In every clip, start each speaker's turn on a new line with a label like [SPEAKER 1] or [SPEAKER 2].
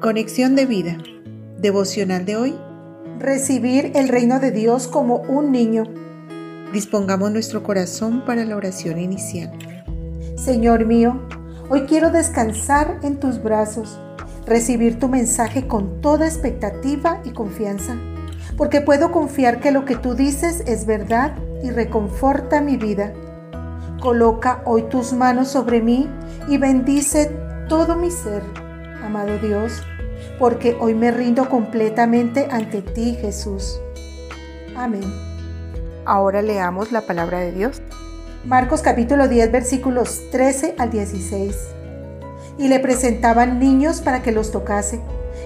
[SPEAKER 1] Conexión de vida. Devocional de hoy.
[SPEAKER 2] Recibir el reino de Dios como un niño.
[SPEAKER 1] Dispongamos nuestro corazón para la oración inicial.
[SPEAKER 2] Señor mío, hoy quiero descansar en tus brazos, recibir tu mensaje con toda expectativa y confianza, porque puedo confiar que lo que tú dices es verdad y reconforta mi vida. Coloca hoy tus manos sobre mí y bendice todo mi ser, amado Dios, porque hoy me rindo completamente ante ti, Jesús. Amén.
[SPEAKER 1] Ahora leamos la palabra de Dios.
[SPEAKER 2] Marcos capítulo 10 versículos 13 al 16. Y le presentaban niños para que los tocase,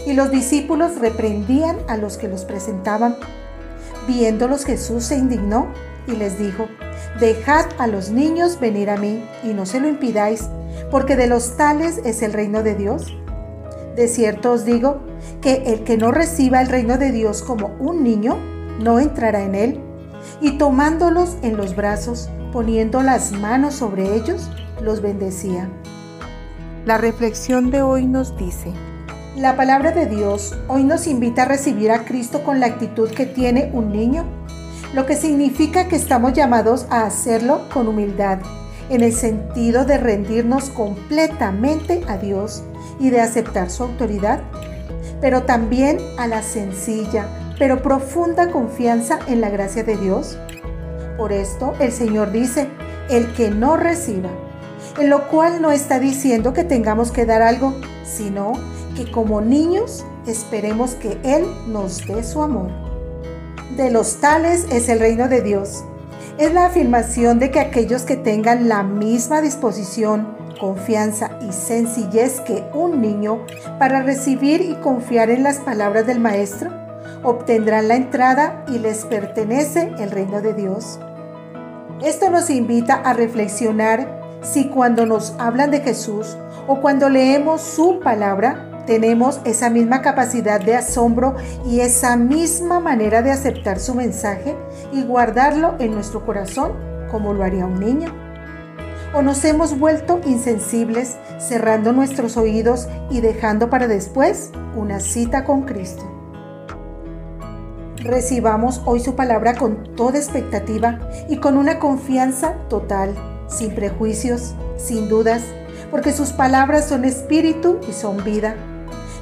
[SPEAKER 2] y los discípulos reprendían a los que los presentaban. Viéndolos Jesús se indignó y les dijo, Dejad a los niños venir a mí y no se lo impidáis porque de los tales es el reino de Dios. De cierto os digo que el que no reciba el reino de Dios como un niño, no entrará en él. Y tomándolos en los brazos, poniendo las manos sobre ellos, los bendecía.
[SPEAKER 1] La reflexión de hoy nos dice,
[SPEAKER 2] la palabra de Dios hoy nos invita a recibir a Cristo con la actitud que tiene un niño, lo que significa que estamos llamados a hacerlo con humildad en el sentido de rendirnos completamente a Dios y de aceptar su autoridad, pero también a la sencilla pero profunda confianza en la gracia de Dios. Por esto el Señor dice, el que no reciba, en lo cual no está diciendo que tengamos que dar algo, sino que como niños esperemos que Él nos dé su amor. De los tales es el reino de Dios es la afirmación de que aquellos que tengan la misma disposición, confianza y sencillez que un niño para recibir y confiar en las palabras del Maestro, obtendrán la entrada y les pertenece el reino de Dios. Esto nos invita a reflexionar si cuando nos hablan de Jesús o cuando leemos su palabra, tenemos esa misma capacidad de asombro y esa misma manera de aceptar su mensaje y guardarlo en nuestro corazón como lo haría un niño. O nos hemos vuelto insensibles, cerrando nuestros oídos y dejando para después una cita con Cristo. Recibamos hoy su palabra con toda expectativa y con una confianza total, sin prejuicios, sin dudas, porque sus palabras son espíritu y son vida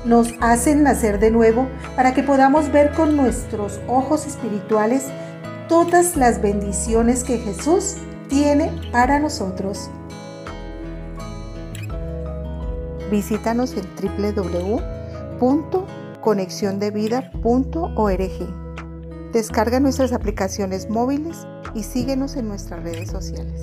[SPEAKER 2] nos hacen nacer de nuevo para que podamos ver con nuestros ojos espirituales todas las bendiciones que Jesús tiene para nosotros.
[SPEAKER 1] Visítanos en www.conexiondevida.org. Descarga nuestras aplicaciones móviles y síguenos en nuestras redes sociales.